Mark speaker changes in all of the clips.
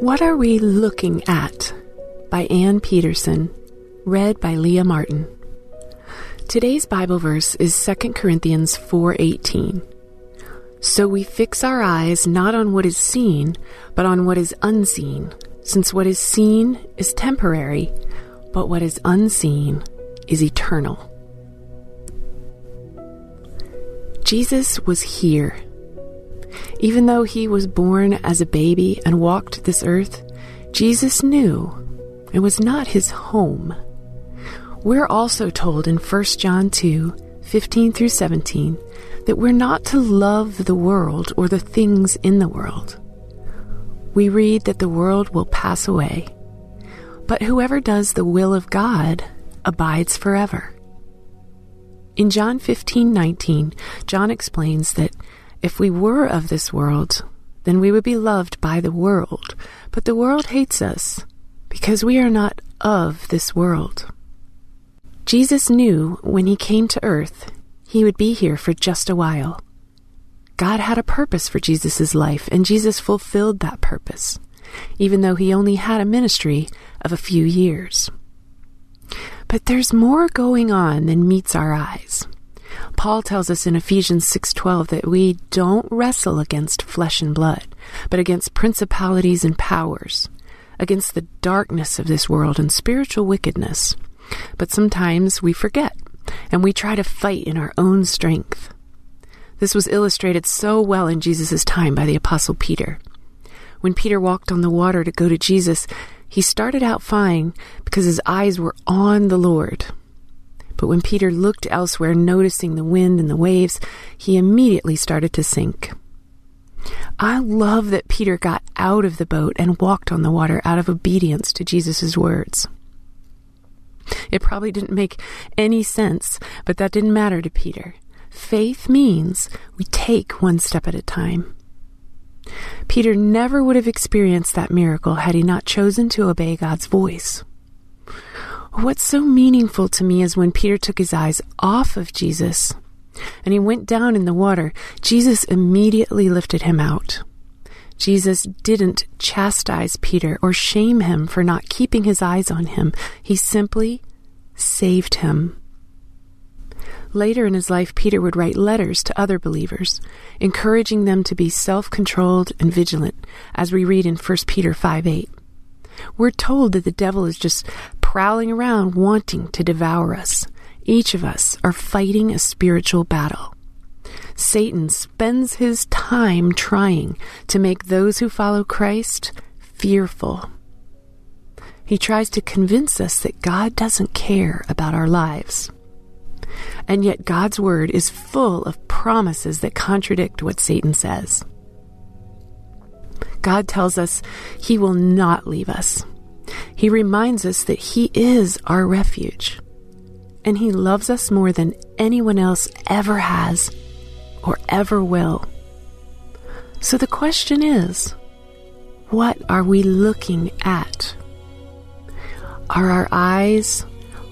Speaker 1: What Are We Looking At? by Ann Peterson, read by Leah Martin. Today's Bible verse is 2 Corinthians 4:18. So we fix our eyes not on what is seen, but on what is unseen, since what is seen is temporary, but what is unseen is eternal. Jesus was here even though he was born as a baby and walked this earth, Jesus knew it was not his home. We're also told in 1 John 2 15 through 17 that we're not to love the world or the things in the world. We read that the world will pass away, but whoever does the will of God abides forever. In John 15:19, John explains that if we were of this world, then we would be loved by the world. But the world hates us because we are not of this world. Jesus knew when he came to earth, he would be here for just a while. God had a purpose for Jesus' life, and Jesus fulfilled that purpose, even though he only had a ministry of a few years. But there's more going on than meets our eyes. Paul tells us in Ephesians 6:12 that we don't wrestle against flesh and blood, but against principalities and powers, against the darkness of this world and spiritual wickedness. But sometimes we forget and we try to fight in our own strength. This was illustrated so well in Jesus' time by the apostle Peter. When Peter walked on the water to go to Jesus, he started out fine because his eyes were on the Lord. But when Peter looked elsewhere, noticing the wind and the waves, he immediately started to sink. I love that Peter got out of the boat and walked on the water out of obedience to Jesus' words. It probably didn't make any sense, but that didn't matter to Peter. Faith means we take one step at a time. Peter never would have experienced that miracle had he not chosen to obey God's voice. What's so meaningful to me is when Peter took his eyes off of Jesus and he went down in the water, Jesus immediately lifted him out. Jesus didn't chastise Peter or shame him for not keeping his eyes on him. He simply saved him. Later in his life, Peter would write letters to other believers, encouraging them to be self controlled and vigilant, as we read in 1 Peter 5 8. We're told that the devil is just prowling around wanting to devour us. Each of us are fighting a spiritual battle. Satan spends his time trying to make those who follow Christ fearful. He tries to convince us that God doesn't care about our lives. And yet, God's Word is full of promises that contradict what Satan says. God tells us He will not leave us. He reminds us that He is our refuge, and He loves us more than anyone else ever has or ever will. So the question is what are we looking at? Are our eyes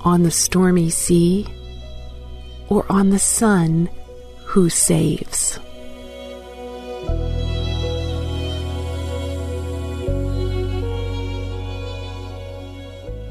Speaker 1: on the stormy sea or on the Son who saves?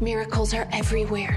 Speaker 2: Miracles are everywhere.